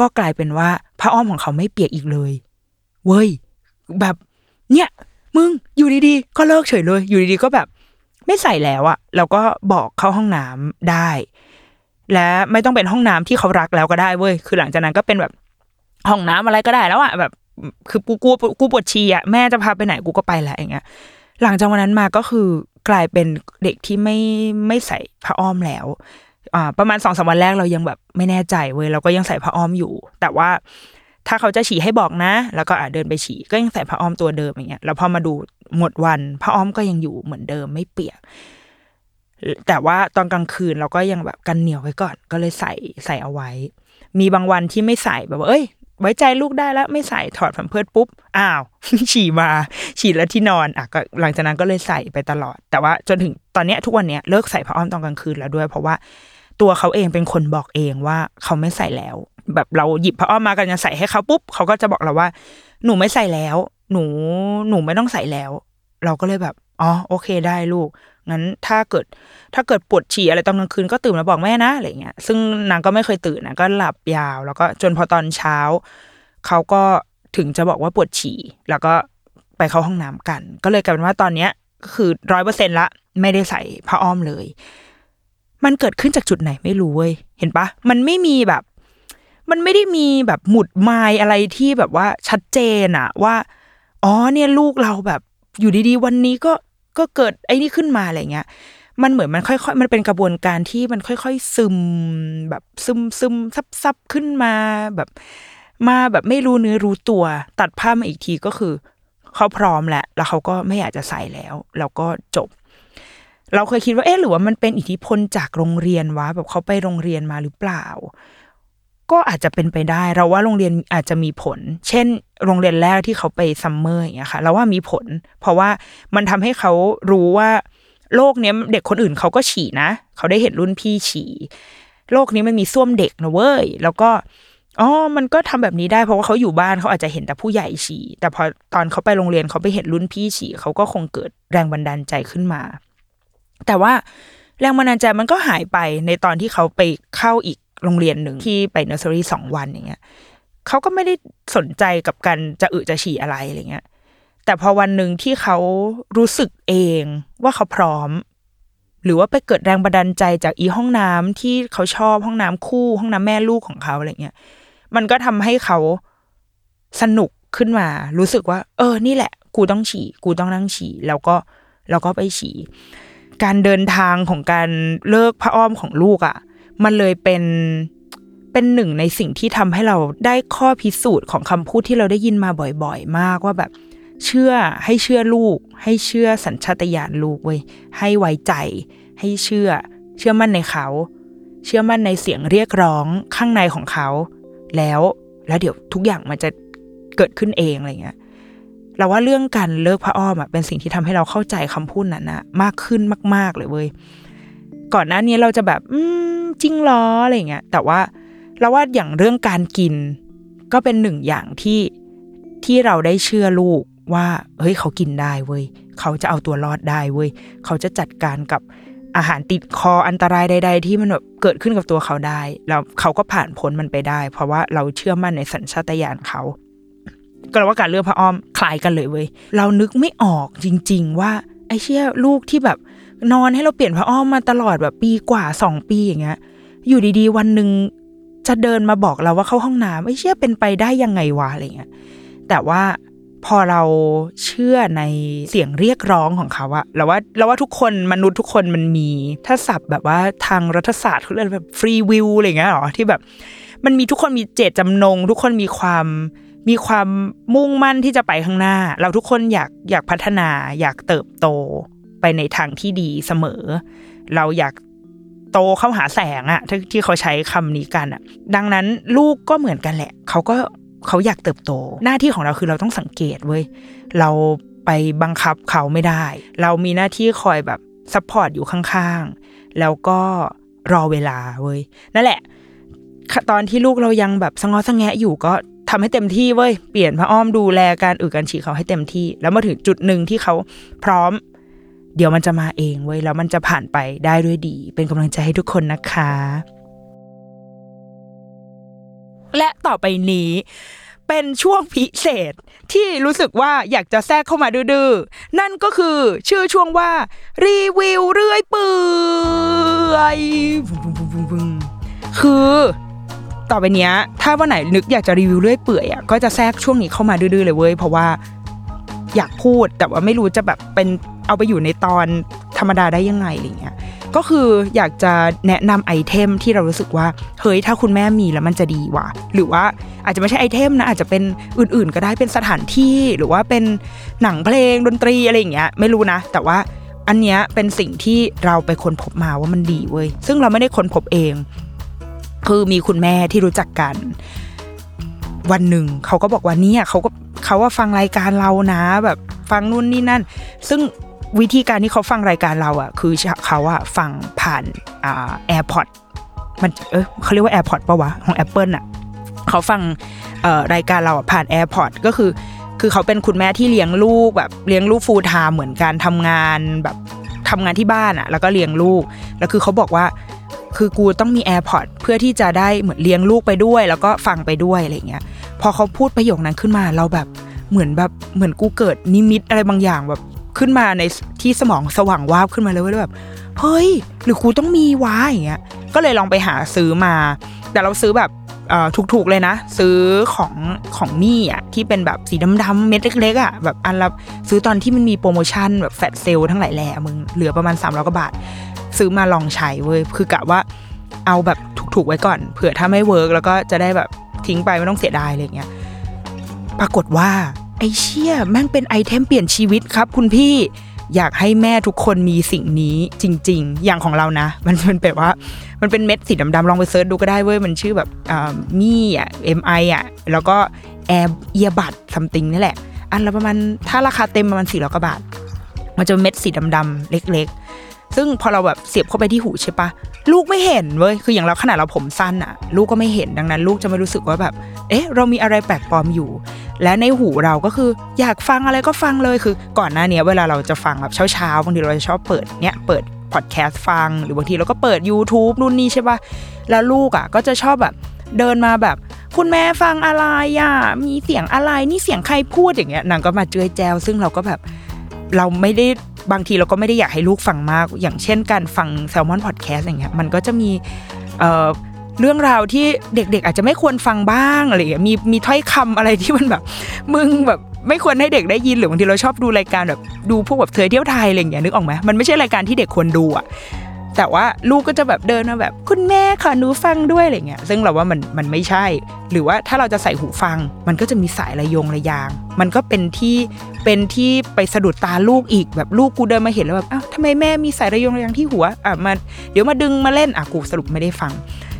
ก็กลายเป็นว่าพระอ้อมของเขาไม่เปียกอีกเลย เว้ยแบบ เนี่ย มึงอยู่ดีๆ ก็เลิกเฉยเลย อยู่ดีๆก็แบบ ไม่ใส่แล้วอะเราก็บอกเข้าห้องน้ำได้ และไม่ต้องเป็นห้องน้ำที่เขารักแล้วก็ได้เว้ยคือหลังจากนั้นก็เป็นแบบห้องน้ำอะไรก็ได้แล้วอะแบบ คือกูกูกูปวดฉี่อะแม่จะพาไปไหนกูก็ไปแหละอย่างเงี้ยหลังจากวันนั้นมาก็คือกลายเป็นเด็กที่ไม่ไม่ใส่ผ้าอ้อมแล้วอ่าประมาณสองสามวันแรกเรายังแบบไม่แน่ใจเว้ยเราก็ยังใส่ผ้าอ้อมอยู่ แต่ว่าถ้าเขาจะฉี่ให้บอกนะ แล้วก็อ่าเดินไปฉี่ก็ยังใส่ผ้าอ้อมตัวเดิมอย่างเงี้ยแล้วพอมาดู หมดวันผ้าอ้อมก็ยังอยู่เหมือนเดิมไม่เปียก แต่ว่าตอนกลางคืนเราก็ยังแบบกันเหนียวไว้ก่อน ก็เลยใส่ใส่เอาไว้ มีบางวันที่ไม่ใส่แบบว่าเอ้ย ไว้ใจลูกได้แล้วไม่ใส่ถอดผ่นเพิดปุ๊บอ้าว ฉี่มา ฉี่แล้วที่นอนอะก็หลังจากนั้นก็เลยใส่ไปตลอด แต่ว่าจนถึงตอนเนี้ยทุกวันเนี้ยเลิกใส่ผ้าอ้อมตอนกลางคืนแล้วด้วย เพราะว่าตัวเขาเองเป็นคนบอกเองว่าเขาไม่ใส่แล้ว แบบเราหยิบผ้าอ้อมมากันจะใส่ให้เขาปุ๊บเขาก็จะบอกเราว่า หนูไม่ใส่แล้ว หนูหนูไม่ต้องใส่แล้ว เราก็เลยแบบอ๋อโอเคได้ลูกงั้นถ้าเกิดถ้าเกิดปวดฉี่อะไรตอนกลางคืนก็ตื่นมาบอกแม่นะอะไรเงี้ยซึ่งนางก็ไม่เคยตื่นนะก็หลับยาว แล้วก็จนพอตอนเช้าเขาก็ถึงจะบอกว่าปวดฉี่แล้วก็ไปเข้าห้องน้ำกัน ก็เลยกลายเป็นว่าตอนเนี้ยก็คือร้อยเปอร์เซ็นละไม่ได้ใส่ผ้าอ้อมเลย มันเกิดขึ้นจากจุดไหนไม่รู้เว้ยเห็นปะมันไม่มีแบบ มันไม่ได้มีแบบหมุดไมายอะไรที่แบบว่าชัดเจนอะว่า อ๋อเนี่ยลูกเราแบบ อยู่ดีๆ วันนี้ก็ก็เกิดไอ้นี่ขึ้นมาอะไรเงี้ย มันเหมือนมันค่อยๆ มันเป็นกระบวนการที่มันค่อยๆซึมแบบซึมซึมซับซับขึ้นมาแบบ มาแบบไม่รู้เนื้อรู้ตัว ตัดภาพมาอีกทีก็คือเขาพร้อมแหละ แล้วเขาก็ไม่อยากจะใส่แล้ว แล้วก็จบ เราเคยคิดว่าเอ๊ะหรือว่ามันเป็นอิทธิพลจากโรงเรียนวะแบบเขาไปโรงเรียนมาหรือเปล่า ก็อาจจะเป็นไปได้เราว่าโรงเรียนอาจจะมีผล เช่น โรงเรียนแรกที่เขาไป summer อย่างเงี้ยค่ะ เราว่ามีผล เพราะว่ามันทำให้เขารู้ว่า โลกเนี้ยเด็กคนอื่นเขาก็ฉี่นะ เขาได้เห็นรุ่นพี่ฉี่โลกนี้มันมีส้วมเด็กนะเว้ย แล้วก็อ๋อ มันก็ทำแบบนี้ได้เพราะว่าเขาอยู่บ้านเขาอาจจะเห็นแต่ผู้ใหญ่ฉี่ แต่พอตอนเขาไปโรงเรียนเขาไปเห็นรุ่นพี่ฉี่เขาก็คงเกิดแรงบันดาลใจขึ้นมา แต่ว่าแรงบันดาลใจมันก็หายไปในตอนที่เขาไปเข้าอีก โรงเรียนหนึ่งที่ไปเนอร์เซอรี่สองวันอย่างเงี้ยเขาก็ไม่ได้สนใจกับการจะอึจะฉี่อะไรอะไรเงี้ย แต่พอวันหนึ่งที่เขารู้สึกเองว่าเขาพร้อม หรือว่าไปเกิดแรงบันดาลใจจากอีห้องน้ำที่เขาชอบห้องน้ำคู่ ห้องน้ำแม่ลูกของเขาอะไรเงี้ย มันก็ทำให้เขาสนุกขึ้นมา รู้สึกว่า เออ นี่แหละ กูต้องฉี่ กูต้องนั่งฉี่ แล้วก็แล้วก็ไปฉี่ การเดินทางของการเลิกผ้าอ้อมของลูกอะ่ะ มันเลยเป็นเป็นหนึ่งในสิ่งที่ทำให้เราได้ข้อพิสูจน์ของคำพูดที่เราได้ยินมาบ่อยๆ มากว่าแบบ เชื่อให้เชื่อลูก ให้เชื่อสัญชาตญาณลูกเว้ยให้ไว้ใจ ให้เชื่อ เชื่อมั่นในเขา เชื่อมั่นในเสียงเรียกร้องข้างในของเขา แล้วแล้วเดี๋ยวทุกอย่างมันจะเกิดขึ้นเองอะไรเงี้ยเราว่าเรื่องการเลิกผ้าอ้อมอะเป็นสิ่งที่ทำให้เราเข้าใจคำพูดนั้นนะมากขึ้นมาก ๆ เลยเว้ย ก่อนหน้านี้เราจะแบบ อืมจริงเหรออะไรเงี้ยแต่ว่าเราว่าอย่างเรื่องการกิน ก็เป็นหนึ่งอย่างที่ที่เราได้เชื่อลูกว่า เฮ้ยเขากินได้เว้ยเขาจะเอาตัวรอดได้เว้ยเขาจะจัดการกับอาหารติดคออันตรายใด ๆ ที่มันแบบเกิดขึ้นกับตัวเขาได้ แล้วเขาก็ผ่านพ้นมันไปได้ เพราะว่าเราเชื่อมั่นในสัญชาตญาณเขา ก็เราว่าการเลือกพระอ้อมคล้ายกันเลยเว้ยเรานึกไม่ออกจริง ๆ ว่าไอ้เชี่ยลูกที่แบบ นอนให้เราเปลี่ยนพระอ้อมมาตลอดแบบปีกว่าสองปีอย่างเงี้ย อยู่ดีๆ วันหนึ่งจะเดินมาบอกเราว่าเข้าห้องน้ำไอ้เชี่ยเป็นไปได้ยังไงวะอะไรเงี้ย แต่ว่าพอเราเชื่อในเสียงเรียกร้องของเขาอะเราว่าเราว่าทุกคนมนุษย์ทุกคนมันมีถ้าศัพท์แบบว่าทางรัฐศาสตร์เขาเรียกแบบฟรีวิวอะไรเงี้ยหรอที่แบบ มันมีทุกคนมีเจตจำนง ทุกคนมีความมีความมุ่งมั่นที่จะไปข้างหน้า เราทุกคนอยากอยากพัฒนาอยากเติบโต ไปในทางที่ดีเสมอ เราอยากโตเข้าหาแสงอะที่ที่เขาใช้คำนี้กันอะดังนั้นลูกก็เหมือนกันแหละ เขาก็เขาอยากเติบโต หน้าที่ของเราคือเราต้องสังเกตเว้ยเราไปบังคับเขาไม่ได้ เรามีหน้าที่คอยแบบ support อยู่ข้างๆ แล้วก็รอเวลาเว้ยนั่นแหละ ตอนที่ลูกเรายังแบบสงอสงแงะอยู่ก็ทำให้เต็มที่เว้ย เปลี่ยนผ้าอ้อมดูแลการอึการฉี่เขาให้เต็มที่ แล้วมาถึงจุดหนึ่งที่เขาพร้อม เดี๋ยวมันจะมาเองเว้ยแล้วมันจะผ่านไปได้ด้วยดี เป็นกำลังใจให้ทุกคนนะคะ และต่อไปนี้เป็นช่วงพิเศษที่รู้สึกว่าอยากจะแทรกเข้ามาดื้อๆ นั่นก็คือชื่อช่วงว่า รีวิวเรื่อยเปื่อยคือต่อไปเนี้ย ถ้าวันไหนนึกอยากจะรีวิวเรื่อยเปื่อยอะก็จะแทรกช่วงนี้เข้ามาดื้อๆเลยเว้ยเพราะว่า อยากพูด แต่ว่าไม่รู้จะแบบเป็นเอาไปอยู่ในตอนธรรมดาได้ยังไงอะไรเงี้ยก็คืออยากจะแนะนำไอเทมที่เรารู้สึกว่าเฮ้ยถ้าคุณแม่มีแล้วมันจะดีว่ะหรือว่าอาจจะไม่ใช่ไอเทมนะอาจจะเป็นอื่นๆ ก็ได้เป็นสถานที่หรือว่าเป็นหนังเพลงดนตรีอะไรอย่างเงี้ยไม่รู้นะ แต่ว่าอันเนี้ยเป็นสิ่งที่เราไปค้นพบมาว่ามันดีเว้ยซึ่งเราไม่ได้ค้นพบเอง คือมีคุณแม่ที่รู้จักกัน วันหนึ่งเขาก็บอกว่าเนี่ยเขาก็เขาว่าฟังรายการเรานะ แบบฟังนู่นนี่นั่น ซึ่งวิธีการที่เขาฟังรายการเราอะ คือเขาอะฟังผ่านอ่า AirPod มันเออเขาเรียกว่า AirPod ปะวะของ Apple อะเขาฟังเอ่อรายการเราผ่าน AirPod ก็คือ คือเขาเป็นคุณแม่ที่เลี้ยงลูกแบบเลี้ยงลูก full-time เหมือนกันทำงานแบบทำงานที่บ้านอะ แล้วก็เลี้ยงลูก แล้วคือเขาบอกว่าคือกูต้องมี AirPod เพื่อที่จะได้เหมือนเลี้ยงลูกไปด้วย แล้วก็ฟังไปด้วยอะไรเงี้ย พอเขาพูดประโยคนั้นขึ้นมาเราแบบเหมือนแบบเหมือนกูเกิดนิมิตอะไรบางอย่างแบบขึ้นมาในที่สมองสว่างวาบขึ้นมาเลยว่าแบบเฮ้ย หรือกูต้องมีวะอย่างเงี้ยก็เลยลองไปหาซื้อมา แต่เราซื้อแบบถูกๆเลยนะ ซื้อของของ Mi อะที่เป็นแบบสีดำๆเม็ดเล็กๆอะแบบอันละซื้อตอนที่มันมีโปรโมชั่นแบบ flash sale ทั้งหลายแหล่มึงเหลือประมาณสามร้อยกว่าบาท ซื้อมาลองใช้เว้ยคือกะว่าเอาแบบถูกๆไว้ก่อน เผื่อถ้าไม่ work แล้วก็จะได้แบบ ทิ้งไปไม่ต้องเสียดายอะไรเงี้ย ปรากฏว่า ไอ้เชี่ยแม่งเป็น item เปลี่ยนชีวิตครับ คุณพี่อยากให้แม่ทุกคนมีสิ่งนี้จริง ๆ อย่างของเรานะ มันเป็นแบบว่า มันเป็นเม็ดสีดำๆลองไป search ดูก็ได้เว้ย มันชื่อแบบ Mi อะ MI อะ แล้วก็ air earbuds something นี่แหละ อันละประมาณ ถ้าราคาเต็มประมาณสี่ร้อยกว่าบาท มันจะเม็ดสีดำๆเล็ก ๆ ซึ่งพอเราแบบเสียบเข้าไปที่หูใช่ปะ ลูกไม่เห็นเว้ยคืออย่างเราขนาดเราผมสั้นอะลูกก็ไม่เห็นดังนั้น ลูกจะไม่รู้สึกว่าแบบ เอ๊ะ เรามีอะไรแปลกปลอมอยู่ และในหูเราก็คืออยากฟังอะไรก็ฟังเลยคือ ก่อนหน้านี้เวลาเราจะฟังแบบเช้าๆบางทีเราจะชอบเปิดเนี้ยเปิดพอดแคสต์ฟัง หรือบางทีเราก็เปิด YouTube นู่นนี่ใช่ปะแล้วลูกอะก็จะชอบแบบเดินมาแบบคุณแม่ฟังอะไรอะมีเสียงอะไรนี่เสียงใครพูดอย่างเงี้ยนางก็มาเจือยแจวซึ่งเราก็แบบเราไม่ได้ บางทีเราก็ไม่ได้อยากให้ลูกฟังมาก อย่างเช่นการฟังแซลมอนพอดแคสต์อย่างเงี้ยมันก็จะมีเอ่อเรื่องราวที่เด็กๆ อาจจะไม่ควรฟังบ้างอะไรอย่างเงี้ยมีมีถ้อยคำอะไรที่มันแบบ มึงแบบไม่ควรให้เด็กได้ยินหรือบางทีเราชอบดูรายการแบบดูพวกแบบเธอเที่ยวไทยอะไรอย่างเงี้ยนึกออกไหมมันไม่ใช่รายการที่เด็กควรดูอะแต่ว่าลูกก็จะแบบเดินมาแบบ คุณแม่ขอหนูฟังด้วยอะไรเงี้ยซึ่งเราว่ามันมันไม่ใช่ หรือว่าถ้าเราจะใส่หูฟัง มันก็จะมีสายระยงระยาง มันก็เป็นที่ เป็นที่ไปสะดุดตาลูกอีกแบบลูกกูเดินมาเห็นแล้วแบบอ้าวทำไมแม่มีสายระยงระยางที่หัวอะมาเดี๋ยวมาดึงมาเล่นอะกูสรุปไม่ได้ฟัง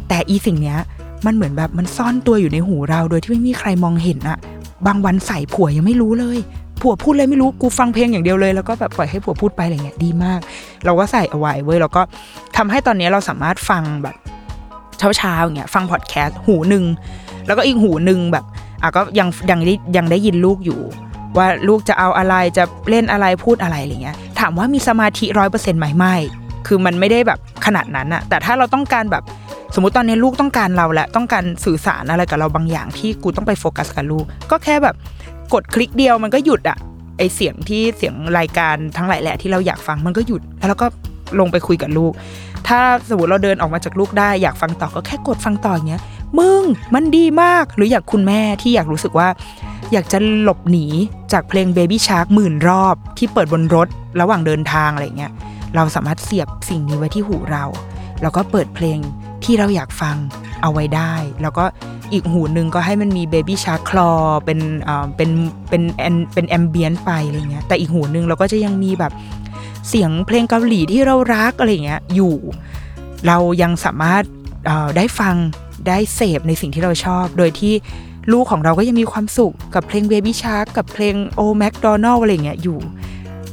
แต่อีสิ่งเนี้ยมันเหมือนแบบมันซ่อนตัวอยู่ในหูเราโดยที่ไม่มีใครมองเห็นอะบางวันใส่ผัวยังไม่รู้เลยผัวพูดเลยไม่รู้กูฟังเพลงอย่างเดียวเลยแล้วก็แบบปล่อยให้ผัวพูดไปอะไรเงี้ยดีมาก เราก็ใส่เอาไว้เว้ยแล้วก็ทำให้ตอนนี้เราสามารถฟังแบบเช้าๆอย่างเงี้ยฟังพอดแคสต์หูหนึ่งแล้วก็อีกหูหนึ่งแบบอะก็ยังยังได้ยังได้ยินลูกอยู่ ว่าลูกจะเอาอะไรจะเล่นอะไรพูดอะไรอะไรเงี้ย ถามว่ามีสมาธิร้อยเปอร์เซ็นต์ไหมไม่คือมันไม่ได้แบบขนาดนั้นอะแต่ถ้าเราต้องการแบบสมมติตอนนี้ลูกต้องการเราแหละต้องการสื่อสารอะไรกับเราบางอย่างที่กูต้องไปโฟกัสกับลูก ก็แค่แบบกดคลิกเดียวมันก็หยุดอะไอเสียงที่เสียงรายการทั้งหลายแหละที่เราอยากฟังมันก็หยุด แล้วเราก็ลงไปคุยกับลูก ถ้าสมมติเราเดินออกมาจากลูกได้อยากฟังต่อก็แค่กดฟังต่ออย่างเงี้ยมึงมันดีมากหรืออยากคุณแม่ที่อยากรู้สึกว่า อยากจะหลบหนีจากเพลง Baby Shark หมื่นรอบที่เปิดบนรถระหว่างเดินทางอะไรเงี้ยเราสามารถเสียบสิ่งนี้ไว้ที่หูเรา แล้วก็เปิดเพลงที่เราอยากฟังเอาไว้ได้ แล้วก็อีกหูหนึ่งก็ให้มันมี Baby Shark คลอเป็นเอ็นเป็นแอนเป็นแอมเบียนไปอะไรเงี้ยแต่อีกหูหนึ่งเราก็จะยังมีแบบเสียงเพลงเกาหลีที่เรารักอะไรเงี้ยอยู่ เรายังสามารถได้ฟังได้เสพในสิ่งที่เราชอบ โดยที่ ลูกของเราก็ยังมีความสุขกับเพลง Baby Shark กับเพลง O McDonald อะไรเงี้ยอยู่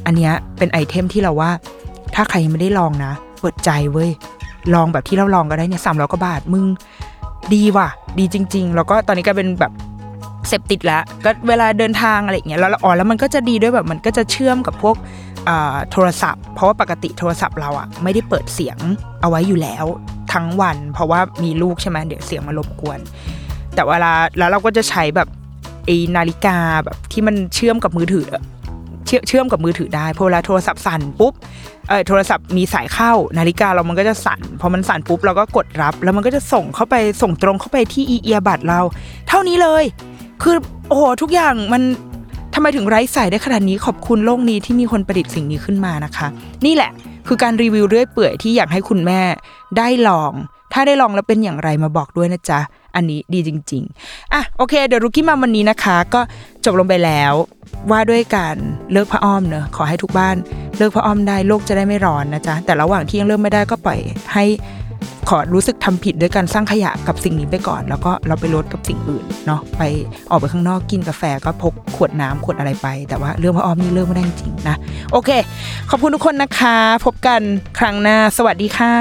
อันเนี้ยเป็นไอเทมที่เราว่า ถ้าใครยังไม่ได้ลองนะเปิดใจเว้ย ลองแบบที่เราลองก็ได้เนี่ยสามร้อยกว่าบาทมึง ดีว่ะ ดีจริง ๆ แล้วก็ตอนนี้ก็เป็นแบบเสพติดแล้วก็เวลาเดินทางอะไรอย่างเงี้ยแล้วอ๋อแล้วมันก็จะดีด้วยแบบมันก็จะเชื่อมกับพวกโทรศัพท์ เพราะว่าปกติโทรศัพท์เราอะไม่ได้เปิดเสียงเอาไว้อยู่แล้วทั้งวัน เพราะว่ามีลูกใช่ไหมเดี๋ยวเสียงมารบกวน แต่เวลาแล้วเราก็จะใช้แบบไอนาฬิกาแบบที่มันเชื่อมกับมือถือเชื่อเชื่อมกับมือถือได้พอเวลาโทรศัพท์สั่นปุ๊บเออโทรศัพท์มีสายเข้า นาฬิกาเรามันก็จะสั่นพอมันสั่นปุ๊บเราก็กดรับ แล้วมันก็จะส่งเข้าไปส่งตรงเข้าไปที่อีเอียบัตเรา เท่านี้เลย คือโอ้โหทุกอย่างมันทำไมถึงไร้สายได้ขนาดนี้ขอบคุณโลกนี้ที่มีคนประดิษฐ์สิ่งนี้ขึ้นมานะคะ นี่แหละ คือการรีวิวเรื่อยเปื่อยที่อยากให้คุณแม่ได้ลอง ถ้าได้ลองแล้วเป็นอย่างไรมาบอกด้วยนะจ๊ะ อันนี้ดีจริง ๆ อะโอเคเดี๋ยวรุกี้มาวันนี้นะคะ ก็จบลงไปแล้วว่าด้วยการเลิกผ้าอ้อมเนอะขอให้ทุกบ้านเลิกผ้าอ้อมได้โลกจะได้ไม่ร้อนนะจ๊ะแต่ระหว่างที่ยังเริ่มไม่ได้ก็ปล่อยให้ขอรู้สึกทำผิดด้วยการสร้างขยะกับสิ่งนี้ไปก่อน แล้วก็เราไปลดกับสิ่งอื่นเนาะไปออกไปข้างนอกกินกาแฟก็พกขวดน้ำขวดอะไรไป แต่ว่าเรื่องผ้าอ้อมนี่เลิกไม่ได้จริงนะ โอเค ขอบคุณทุกคนนะคะ พบกันครั้งหน้า สวัสดีค่ะ